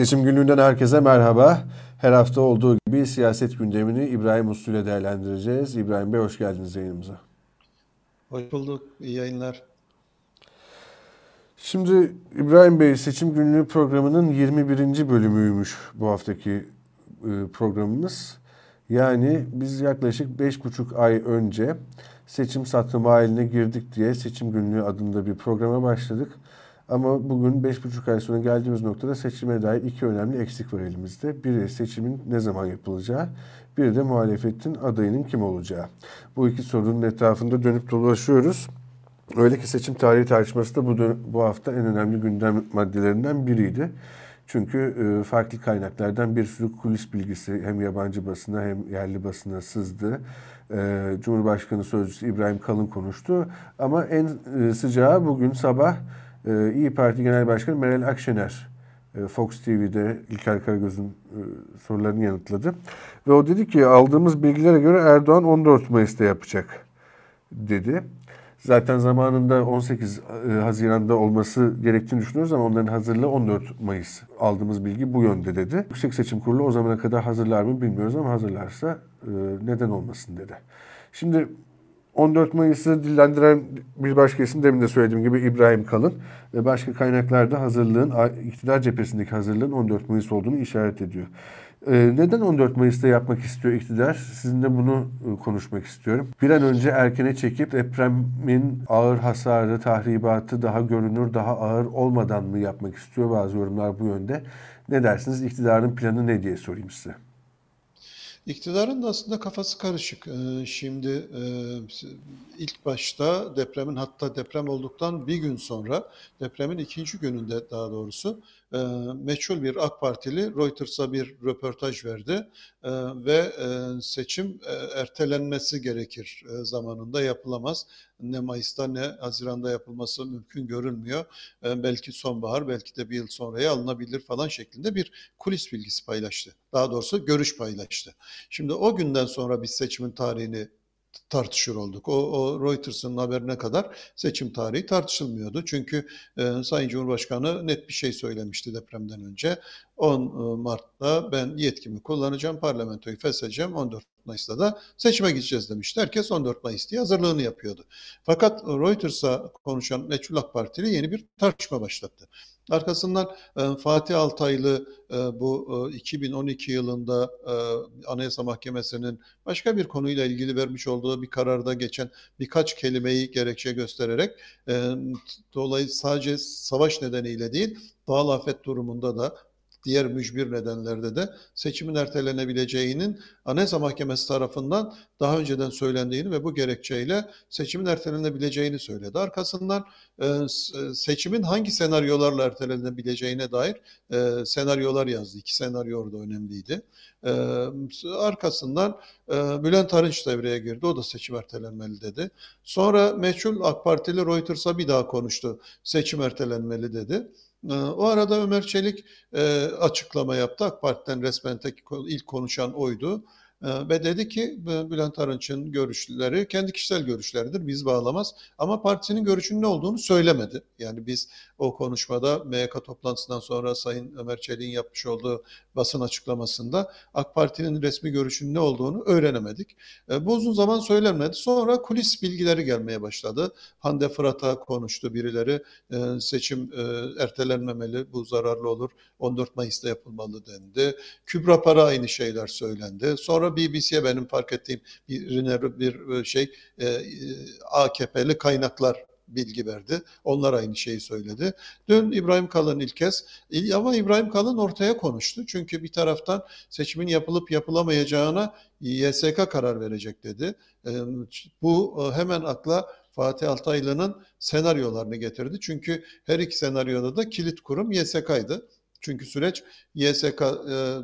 Seçim günlüğünden herkese merhaba. Her hafta olduğu gibi siyaset gündemini İbrahim Uslu ile değerlendireceğiz. İbrahim Bey hoş geldiniz yayınımıza. Hoş bulduk. İyi yayınlar. Şimdi İbrahim Bey seçim günlüğü programının 21. bölümüymüş bu haftaki e, programımız. Yani biz yaklaşık 5,5 ay önce seçim satım haline girdik diye seçim günlüğü adında bir programa başladık. Ama bugün 5,5 ay sonra geldiğimiz noktada seçime dair iki önemli eksik var elimizde. Biri seçimin ne zaman yapılacağı, bir de muhalefetin adayının kim olacağı. Bu iki sorunun etrafında dönüp dolaşıyoruz. Öyle ki seçim tarihi tartışması da bu, bu hafta en önemli gündem maddelerinden biriydi. Çünkü e, farklı kaynaklardan bir sürü kulis bilgisi hem yabancı basına hem yerli basına sızdı. E, Cumhurbaşkanı Sözcüsü İbrahim Kalın konuştu. Ama en e, sıcağı bugün sabah e, İyi Parti Genel Başkanı Meral Akşener e, Fox TV'de İlker Karagöz'ün e, sorularını yanıtladı. Ve o dedi ki aldığımız bilgilere göre Erdoğan 14 Mayıs'ta yapacak dedi. Zaten zamanında 18 e, Haziran'da olması gerektiğini düşünüyoruz ama onların hazırlığı 14 Mayıs. Aldığımız bilgi bu yönde dedi. Yüksek Seçim Kurulu o zamana kadar hazırlar mı bilmiyoruz ama hazırlarsa e, neden olmasın dedi. Şimdi 14 Mayıs'ı dillendiren bir başka isim demin de söylediğim gibi İbrahim Kalın ve başka kaynaklarda hazırlığın, iktidar cephesindeki hazırlığın 14 Mayıs olduğunu işaret ediyor. Ee, neden 14 Mayıs'ta yapmak istiyor iktidar? Sizinle bunu e, konuşmak istiyorum. Bir an önce erkene çekip depremin ağır hasarı, tahribatı daha görünür, daha ağır olmadan mı yapmak istiyor? Bazı yorumlar bu yönde. Ne dersiniz? İktidarın planı ne diye sorayım size. İktidarın da aslında kafası karışık. Ee, şimdi e, ilk başta depremin hatta deprem olduktan bir gün sonra depremin ikinci gününde daha doğrusu e, meçhul bir AK Partili Reuters'a bir röportaj verdi e, ve e, seçim e, ertelenmesi gerekir e, zamanında yapılamaz. Ne Mayıs'ta ne Haziran'da yapılması mümkün görünmüyor. E, belki sonbahar belki de bir yıl sonraya alınabilir falan şeklinde bir kulis bilgisi paylaştı. Daha doğrusu görüş paylaştı. Şimdi o günden sonra biz seçimin tarihini tartışır olduk. O, o Reuters'ın haberine kadar seçim tarihi tartışılmıyordu. Çünkü e, Sayın Cumhurbaşkanı net bir şey söylemişti depremden önce. 10 e, Mart'ta ben yetkimi kullanacağım, parlamentoyu feshedeceğim, 14 Mayıs'ta da seçime gideceğiz demişti. Herkes 14 Mayıs diye hazırlığını yapıyordu. Fakat Reuters'a konuşan Meçhul AK Partili yeni bir tartışma başlattı. Arkasından e, Fatih Altaylı e, bu e, 2012 yılında Anayasa Mahkemesi'nin başka bir konuyla ilgili vermiş olduğu bir kararda geçen birkaç kelimeyi gerekçe göstererek dolayısıyla sadece savaş nedeniyle değil doğal afet durumunda da diğer mücbir nedenlerde de seçimin ertelenebileceğinin Anayasa Mahkemesi tarafından daha önceden söylendiğini ve bu gerekçeyle seçimin ertelenebileceğini söyledi. Arkasından e, e, seçimin hangi senaryolarla ertelenebileceğine dair e, senaryolar yazdı. İki senaryo orada önemliydi. arkasından Bülent Arınç devreye girdi. O da seçim ertelenmeli dedi. Sonra meçhul AK Partili Reuters'a bir daha konuştu. Seçim ertelenmeli dedi. Ee, o arada Ömer Çelik e, açıklama yaptı. AK Parti'den resmen tek ilk konuşan oydu. Ee, ve dedi ki Bülent Arınç'ın görüşleri kendi kişisel görüşleridir. Biz bağlamaz. Ama partisinin görüşünün ne olduğunu söylemedi. Yani biz o konuşmada MYK toplantısından sonra Sayın Ömer Çelik'in yapmış olduğu basın açıklamasında AK Parti'nin resmi görüşünün ne olduğunu öğrenemedik. E, bu uzun zaman söylenmedi. Sonra kulis bilgileri gelmeye başladı. Hande Fırat'a konuştu birileri. E, seçim e, ertelenmemeli, bu zararlı olur. 14 Mayıs'ta yapılmalı dendi. Kübra Para aynı şeyler söylendi. Sonra BBC'ye benim fark ettiğim bir, bir şey AKP'li kaynaklar bilgi verdi. Onlar aynı şeyi söyledi. Dün İbrahim Kalın ilk kez ama İbrahim Kalın ortaya konuştu. Çünkü bir taraftan seçimin yapılıp yapılamayacağına YSK karar verecek dedi. Bu hemen akla Fatih Altaylı'nın senaryolarını getirdi. Çünkü her iki senaryoda da kilit kurum YSK'ydı. Çünkü süreç YSK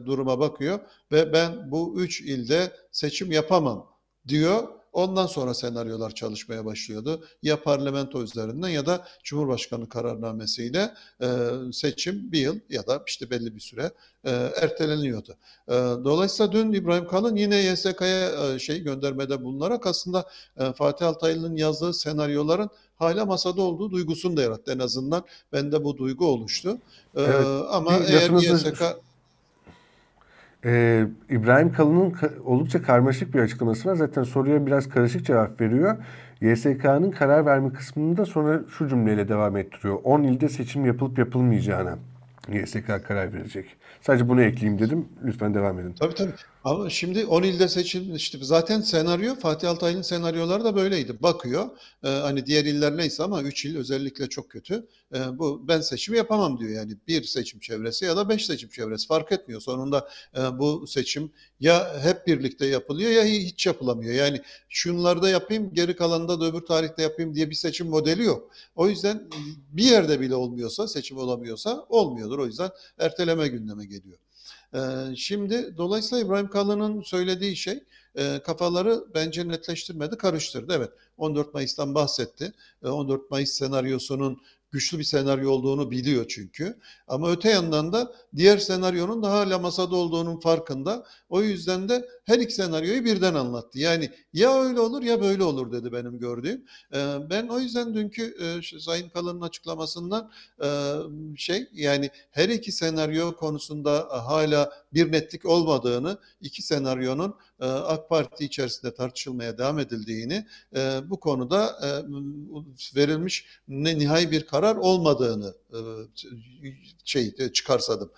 duruma bakıyor ve ben bu üç ilde seçim yapamam diyor Ondan sonra senaryolar çalışmaya başlıyordu. Ya parlamento üzerinden ya da Cumhurbaşkanı kararnamesiyle e, seçim bir yıl ya da işte belli bir süre e, erteleniyordu. E, dolayısıyla dün İbrahim Kalın yine YSK'ya e, şey göndermede bulunarak aslında e, Fatih Altaylı'nın yazdığı senaryoların hala masada olduğu duygusunu da yarattı. En azından bende bu duygu oluştu. E, evet, ama eğer YSK ee, İbrahim Kalın'ın oldukça karmaşık bir açıklaması var. Zaten soruya biraz karışık cevap veriyor. YSK'nın karar verme kısmında sonra şu cümleyle devam ettiriyor. 10 ilde seçim yapılıp yapılmayacağına YSK karar verecek. Sadece bunu ekleyeyim dedim. Lütfen devam edin. Tabii tabii. Ama şimdi 10 ilde seçilmişti. Zaten senaryo Fatih Altaylı'nın senaryoları da böyleydi. Bakıyor e, hani diğer iller neyse ama 3 il özellikle çok kötü. E, bu ben seçim yapamam diyor. Yani bir seçim çevresi ya da beş seçim çevresi fark etmiyor. Sonunda e, bu seçim ya hep birlikte yapılıyor ya hiç yapılamıyor. Yani şunlarda yapayım geri kalanında da öbür tarihte yapayım diye bir seçim modeli yok. O yüzden bir yerde bile olmuyorsa seçim olamıyorsa olmuyordur. O yüzden erteleme gündeme geliyor. Şimdi dolayısıyla İbrahim Kalın'ın söylediği şey kafaları bence netleştirmedi, karıştırdı. Evet 14 Mayıs'tan bahsetti. 14 Mayıs senaryosunun güçlü bir senaryo olduğunu biliyor çünkü. Ama öte yandan da diğer senaryonun daha hala masada olduğunun farkında. O yüzden de her iki senaryoyu birden anlattı. Yani ya öyle olur ya böyle olur dedi benim gördüğüm. Ee, ben o yüzden dünkü e, Sayın Kalın'ın açıklamasından e, şey yani her iki senaryo konusunda hala bir netlik olmadığını, iki senaryonun e, AK Parti içerisinde tartışılmaya devam edildiğini, bu konuda verilmiş ne nihai bir karar olmadığını şey çıkarsadım.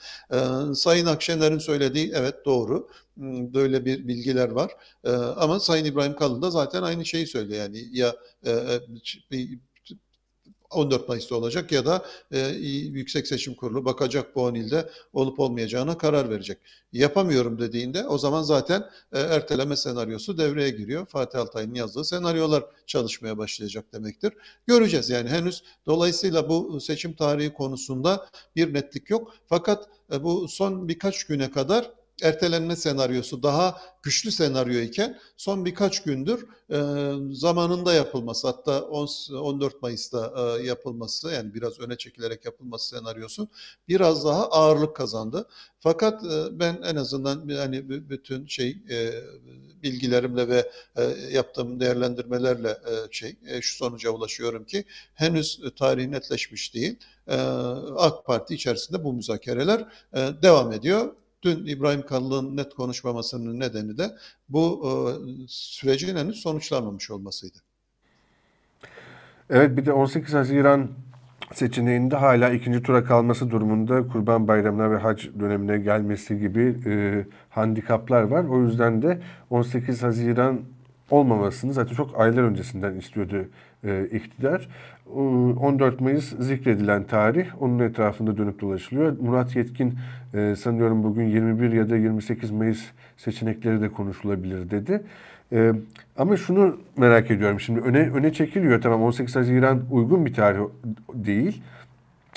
Sayın Akşener'in söylediği evet doğru. Hmm, böyle bir bilgiler var. E, ama Sayın İbrahim Kalın da zaten aynı şeyi söylüyor. Yani ya e, 14 e, Mayıs'ta olacak ya da e, Yüksek Seçim Kurulu bakacak bu 10 ilde olup olmayacağına karar verecek. Yapamıyorum dediğinde o zaman zaten e, erteleme senaryosu devreye giriyor. Fatih Altay'ın yazdığı senaryolar çalışmaya başlayacak demektir. Göreceğiz yani henüz dolayısıyla bu seçim tarihi konusunda bir netlik yok. Fakat e, bu son birkaç güne kadar ertelenme senaryosu daha güçlü senaryo iken son birkaç gündür e, zamanında yapılması hatta 10, 14 Mayıs'ta e, yapılması yani biraz öne çekilerek yapılması senaryosu biraz daha ağırlık kazandı. Fakat e, ben en azından yani bütün şey e, bilgilerimle ve e, yaptığım değerlendirmelerle e, şey e, şu sonuca ulaşıyorum ki henüz tarihi netleşmiş değil. E, AK Parti içerisinde bu müzakereler e, devam ediyor. Dün İbrahim Kalın'ın net konuşmamasının nedeni de bu e, sürecin henüz sonuçlanmamış olmasıydı. Evet bir de 18 Haziran seçeneğinde hala ikinci tura kalması durumunda Kurban Bayramı'na ve hac dönemine gelmesi gibi e, handikaplar var. O yüzden de 18 Haziran olmamasını zaten çok aylar öncesinden istiyordu e, iktidar. 14 Mayıs zikredilen tarih onun etrafında dönüp dolaşılıyor. Murat Yetkin e, sanıyorum bugün 21 ya da 28 Mayıs seçenekleri de konuşulabilir dedi. E, ama şunu merak ediyorum şimdi öne öne çekiliyor tamam 18 Haziran uygun bir tarih değil.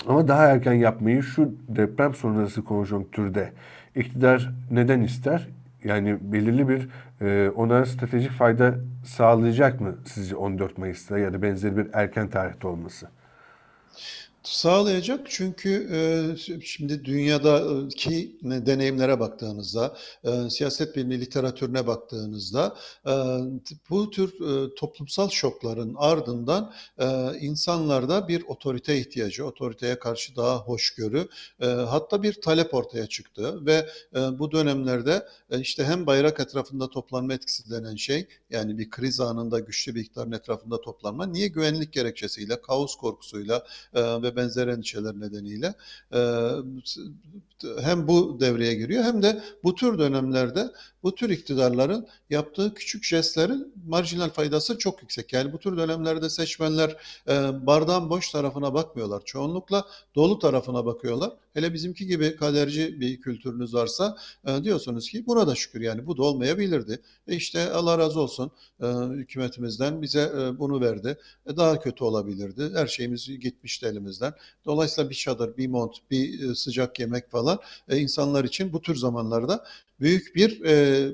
Ama daha erken yapmayı şu deprem sonrası konjonktürde iktidar neden ister? Yani belirli bir e, ona stratejik fayda sağlayacak mı sizce 14 Mayıs'ta ya da benzeri bir erken tarihte olması? Sağlayacak. Çünkü e, şimdi dünyadaki deneyimlere baktığınızda, e, siyaset bilimi literatürüne baktığınızda e, bu tür e, toplumsal şokların ardından e, insanlarda bir otorite ihtiyacı, otoriteye karşı daha hoşgörü, e, hatta bir talep ortaya çıktı ve e, bu dönemlerde e, işte hem bayrak etrafında toplanma etkisi denen şey, yani bir kriz anında güçlü bir iktidarın etrafında toplanma, niye güvenlik gerekçesiyle, kaos korkusuyla e, ve benzer endişeler nedeniyle hem bu devreye giriyor hem de bu tür dönemlerde bu tür iktidarların yaptığı küçük jestlerin marjinal faydası çok yüksek. Yani bu tür dönemlerde seçmenler e, bardağın boş tarafına bakmıyorlar. Çoğunlukla dolu tarafına bakıyorlar. Hele bizimki gibi kaderci bir kültürünüz varsa e, diyorsunuz ki buna da şükür yani bu da olmayabilirdi. E işte Allah razı olsun e, hükümetimizden bize e, bunu verdi. E, daha kötü olabilirdi. Her şeyimiz gitmişti elimizden. Dolayısıyla bir çadır, bir mont, bir e, sıcak yemek falan e, insanlar için bu tür zamanlarda büyük bir e,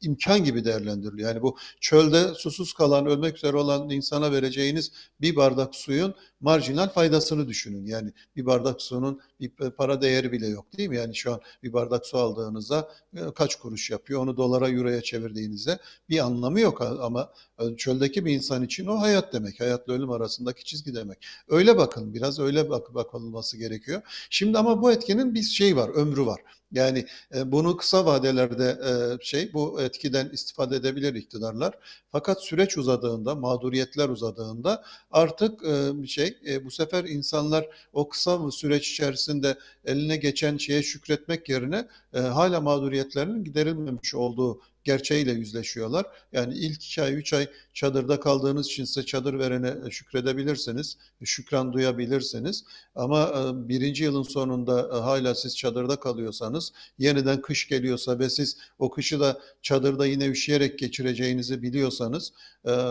imkan gibi değerlendiriliyor. Yani bu çölde susuz kalan, ölmek üzere olan insana vereceğiniz bir bardak suyun marjinal faydasını düşünün. Yani bir bardak suyun bir para değeri bile yok değil mi? Yani şu an bir bardak su aldığınızda e, kaç kuruş yapıyor? Onu dolara, euroya çevirdiğinizde bir anlamı yok ama e, çöldeki bir insan için o hayat demek. Hayatla ölüm arasındaki çizgi demek. Öyle bakın biraz öyle bak bakılması gerekiyor. Şimdi ama bu etkinin bir şey var, ömrü var. Yani e, bunu kısa vadelerde e, şey bu etkiden istifade edebilir iktidarlar. Fakat süreç uzadığında, mağduriyetler uzadığında artık e, şey bu sefer insanlar o kısa süreç içerisinde eline geçen şeye şükretmek yerine hala mağduriyetlerinin giderilmemiş olduğu gerçeğiyle yüzleşiyorlar. Yani ilk iki ay, üç ay çadırda kaldığınız için size çadır verene e, şükredebilirsiniz, şükran duyabilirsiniz. Ama e, birinci yılın sonunda e, hala siz çadırda kalıyorsanız, yeniden kış geliyorsa ve siz o kışı da çadırda yine üşüyerek geçireceğinizi biliyorsanız,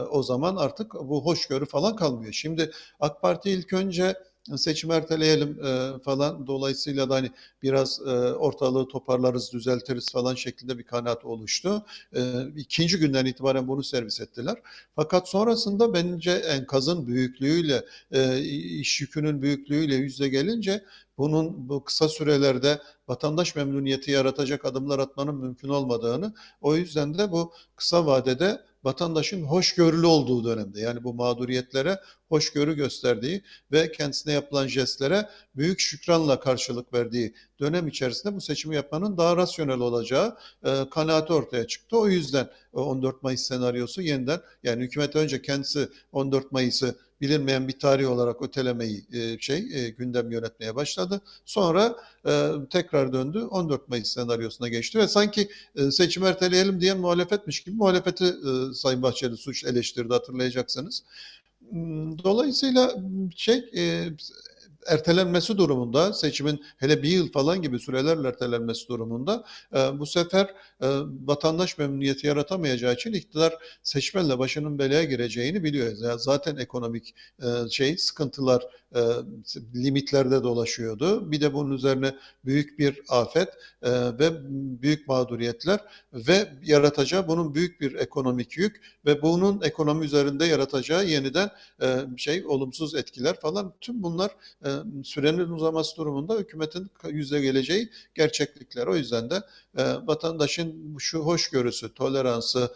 o zaman artık bu hoşgörü falan kalmıyor. Şimdi AK Parti ilk önce seçim erteleyelim e, falan dolayısıyla da hani biraz e, ortalığı toparlarız, düzeltiriz falan şeklinde bir kanaat oluştu. E, ikinci günden itibaren bunu servis ettiler. Fakat sonrasında bence enkazın büyüklüğüyle, e, iş yükünün büyüklüğüyle yüzde gelince bunun bu kısa sürelerde vatandaş memnuniyeti yaratacak adımlar atmanın mümkün olmadığını, o yüzden de bu kısa vadede vatandaşın hoşgörülü olduğu dönemde yani bu mağduriyetlere hoşgörü gösterdiği ve kendisine yapılan jestlere büyük şükranla karşılık verdiği dönem içerisinde bu seçimi yapmanın daha rasyonel olacağı e, kanaati ortaya çıktı. O yüzden 14 e, Mayıs senaryosu yeniden yani hükümet önce kendisi 14 Mayıs'ı bilinmeyen bir tarih olarak ötelemeyi e, şey e, gündem yönetmeye başladı. Sonra e, tekrar döndü 14 Mayıs senaryosuna geçti ve sanki e, seçim erteleyelim diyen muhalefetmiş gibi muhalefeti Sayın Bahçeli suç eleştirdi hatırlayacaksınız. Hmm, dolayısıyla şey ertelenmesi durumunda seçimin hele bir yıl falan gibi sürelerle ertelenmesi durumunda e, bu sefer e, vatandaş memnuniyeti yaratamayacağı için iktidar seçmenle başının belaya gireceğini biliyor. Zaten ekonomik e, şey sıkıntılar e, limitlerde dolaşıyordu. Bir de bunun üzerine büyük bir afet e, ve büyük mağduriyetler ve yaratacağı bunun büyük bir ekonomik yük ve bunun ekonomi üzerinde yaratacağı yeniden e, şey olumsuz etkiler falan tüm bunlar e, sürenin uzaması durumunda hükümetin yüzde geleceği gerçeklikler. O yüzden de vatandaşın şu hoşgörüsü, toleransı,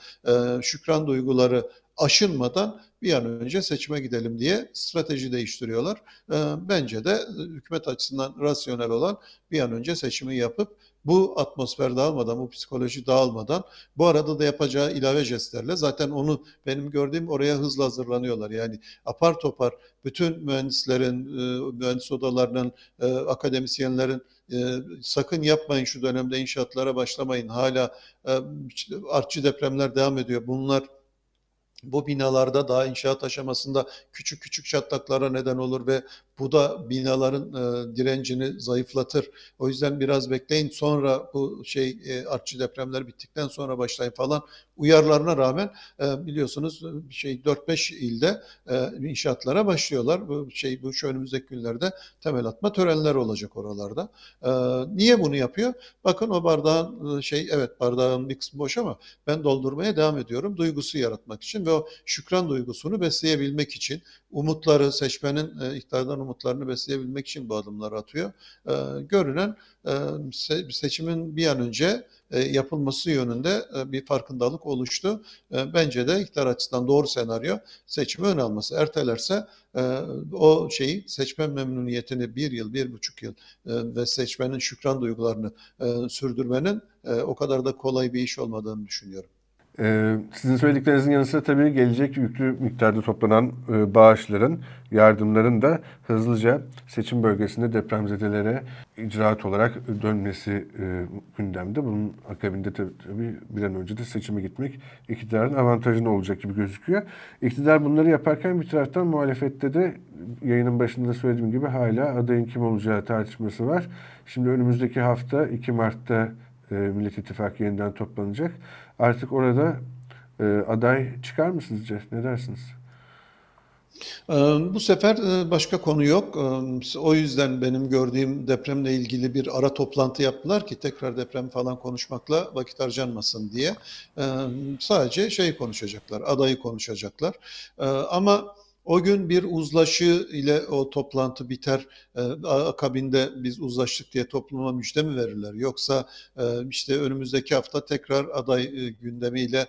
şükran duyguları aşınmadan bir an önce seçime gidelim diye strateji değiştiriyorlar. Ee, bence de hükümet açısından rasyonel olan bir an önce seçimi yapıp bu atmosfer dağılmadan, bu psikoloji dağılmadan bu arada da yapacağı ilave jestlerle zaten onu benim gördüğüm oraya hızla hazırlanıyorlar. Yani apar topar bütün mühendislerin, e, mühendis odalarının, e, akademisyenlerin e, sakın yapmayın şu dönemde inşaatlara başlamayın. Hala artçı depremler devam ediyor. Bunlar bu binalarda daha inşaat aşamasında küçük küçük çatlaklara neden olur ve bu da binaların e, direncini zayıflatır. O yüzden biraz bekleyin sonra bu şey e, artçı depremler bittikten sonra başlayın falan uyarlarına rağmen e, biliyorsunuz şey 4-5 ilde e, inşaatlara başlıyorlar. Bu şey bu şu önümüzdeki günlerde temel atma törenleri olacak oralarda. E, niye bunu yapıyor? Bakın o bardağın e, şey evet bardağın bir kısmı boş ama ben doldurmaya devam ediyorum duygusu yaratmak için ve o şükran duygusunu besleyebilmek için umutları seçmenin e, iktidardan umutlarını besleyebilmek için bu adımları atıyor. E, görünen e, se seçimin bir an önce e, yapılması yönünde e, bir farkındalık oluştu. E, bence de iktidar açısından doğru senaryo seçimi ön alması. Ertelerse e, o şeyi seçmen memnuniyetini bir yıl, bir buçuk yıl e, ve seçmenin şükran duygularını e, sürdürmenin o kadar da kolay bir iş olmadığını düşünüyorum. Ee, sizin söylediklerinizin yanı sıra tabii gelecek yüklü miktarda toplanan e, bağışların, yardımların da hızlıca seçim bölgesinde depremzedelere icraat olarak dönmesi e, gündemde. Bunun akabinde tabii, tabii bir an önce de seçime gitmek iktidarın avantajına olacak gibi gözüküyor. İktidar bunları yaparken bir taraftan muhalefette de yayının başında söylediğim gibi hala adayın kim olacağı tartışması var. Şimdi önümüzdeki hafta 2 Mart'ta e, Millet İttifakı yeniden toplanacak. Artık orada e, aday çıkar mı sizce? Ne dersiniz? Bu sefer başka konu yok. O yüzden benim gördüğüm depremle ilgili bir ara toplantı yaptılar ki tekrar deprem falan konuşmakla vakit harcanmasın diye. Sadece şey konuşacaklar, adayı konuşacaklar. Ama o gün bir uzlaşı ile o toplantı biter. Akabinde biz uzlaştık diye topluma müjde mi verirler? Yoksa işte önümüzdeki hafta tekrar aday gündemiyle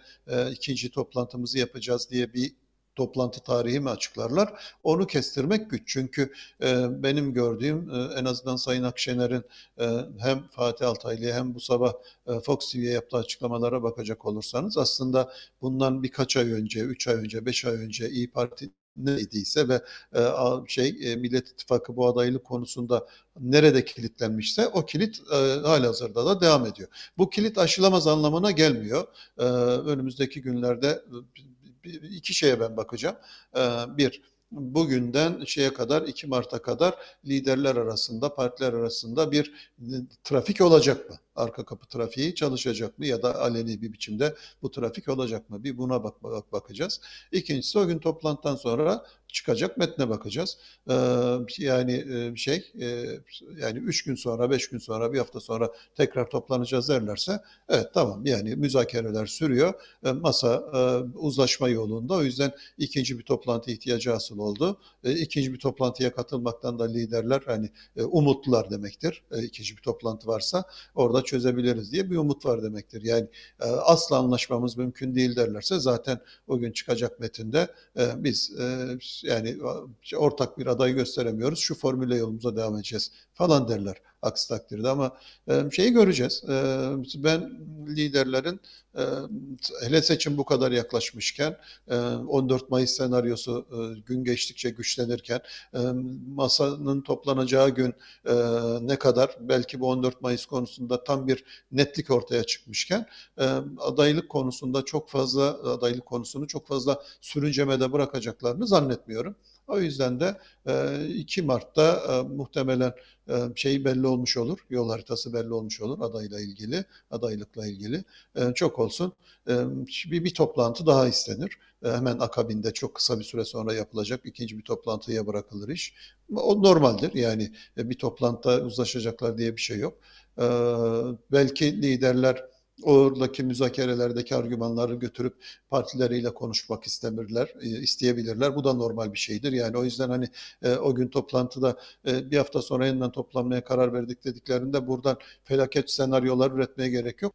ikinci toplantımızı yapacağız diye bir toplantı tarihi mi açıklarlar? Onu kestirmek güç. Çünkü e, benim gördüğüm e, en azından Sayın Akşener'in e, hem Fatih Altaylı'ya hem bu sabah e, Fox TV'ye yaptığı açıklamalara bakacak olursanız aslında bundan birkaç ay önce, üç ay önce, beş ay önce İyi Parti neydiyse ve e, şey e, Millet İttifakı bu adaylık konusunda nerede kilitlenmişse o kilit e, halihazırda da devam ediyor. Bu kilit aşılamaz anlamına gelmiyor. E, önümüzdeki günlerde iki şeye ben bakacağım. Ee, bir, bugünden şeye kadar 2 Mart'a kadar liderler arasında, partiler arasında bir trafik olacak mı? Arka kapı trafiği çalışacak mı ya da aleni bir biçimde bu trafik olacak mı? Bir buna bak, bak bakacağız. İkincisi o gün toplantıdan sonra çıkacak metne bakacağız. Ee, yani şey yani üç gün sonra, beş gün sonra, bir hafta sonra tekrar toplanacağız derlerse evet tamam yani müzakereler sürüyor. Masa uzlaşma yolunda. O yüzden ikinci bir toplantı ihtiyacı asıl oldu. İkinci bir toplantıya katılmaktan da liderler hani umutlular demektir. İkinci bir toplantı varsa orada çözebiliriz diye bir umut var demektir. Yani asla anlaşmamız mümkün değil derlerse zaten o gün çıkacak metinde biz yani ortak bir aday gösteremiyoruz. Şu formüle yolumuza devam edeceğiz falan derler aksi takdirde ama şeyi göreceğiz. Ben liderlerin hele seçim bu kadar yaklaşmışken e, 14 Mayıs senaryosu gün geçtikçe güçlenirken masanın toplanacağı gün ne kadar belki bu 14 Mayıs konusunda tam bir netlik ortaya çıkmışken adaylık konusunda çok fazla adaylık konusunu çok fazla sürüncemede bırakacaklarını zannetmiyorum. O yüzden de 2 Mart'ta muhtemelen şey belli olmuş olur, yol haritası belli olmuş olur adayla ilgili, adaylıkla ilgili. Çok olsun. Bir, bir toplantı daha istenir. Hemen akabinde çok kısa bir süre sonra yapılacak ikinci bir toplantıya bırakılır iş. O normaldir yani bir toplantıda uzlaşacaklar diye bir şey yok. Belki liderler oradaki müzakerelerdeki argümanları götürüp partileriyle konuşmak istemirler, e, isteyebilirler. Bu da normal bir şeydir. Yani o yüzden hani e, o gün toplantıda e, bir hafta sonra yeniden toplanmaya karar verdik dediklerinde buradan felaket senaryolar üretmeye gerek yok.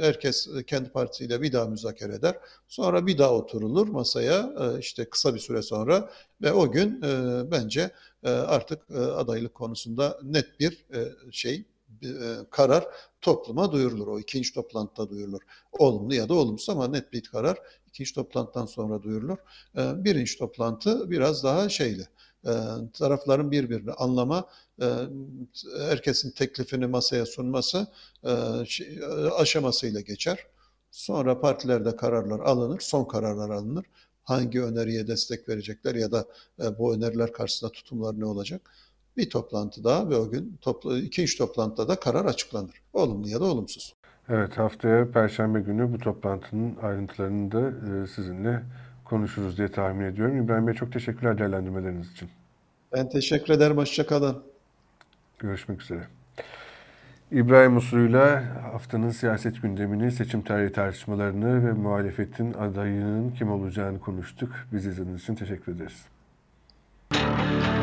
herkes kendi partisiyle bir daha müzakere eder. Sonra bir daha oturulur masaya işte kısa bir süre sonra ve o gün bence artık adaylık konusunda net bir şey karar topluma duyurulur. O ikinci toplantıda duyurulur. Olumlu ya da olumsuz ama net bir karar ikinci toplantıdan sonra duyurulur. Ee, birinci toplantı biraz daha şeyli. Ee, tarafların birbirini anlama, e, herkesin teklifini masaya sunması e, aşamasıyla geçer. Sonra partilerde kararlar alınır, son kararlar alınır. Hangi öneriye destek verecekler ya da e, bu öneriler karşısında tutumlar ne olacak? Bir toplantı daha ve o gün topla, ikinci toplantıda da karar açıklanır. Olumlu ya da olumsuz. Evet haftaya Perşembe günü bu toplantının ayrıntılarını da e, sizinle konuşuruz diye tahmin ediyorum. İbrahim Bey çok teşekkürler değerlendirmeleriniz için. Ben teşekkür ederim. Hoşçakalın. Görüşmek üzere. İbrahim Uslu'yla haftanın siyaset gündemini, seçim tarihi tartışmalarını ve muhalefetin adayının kim olacağını konuştuk. Bizi izlediğiniz için teşekkür ederiz. You.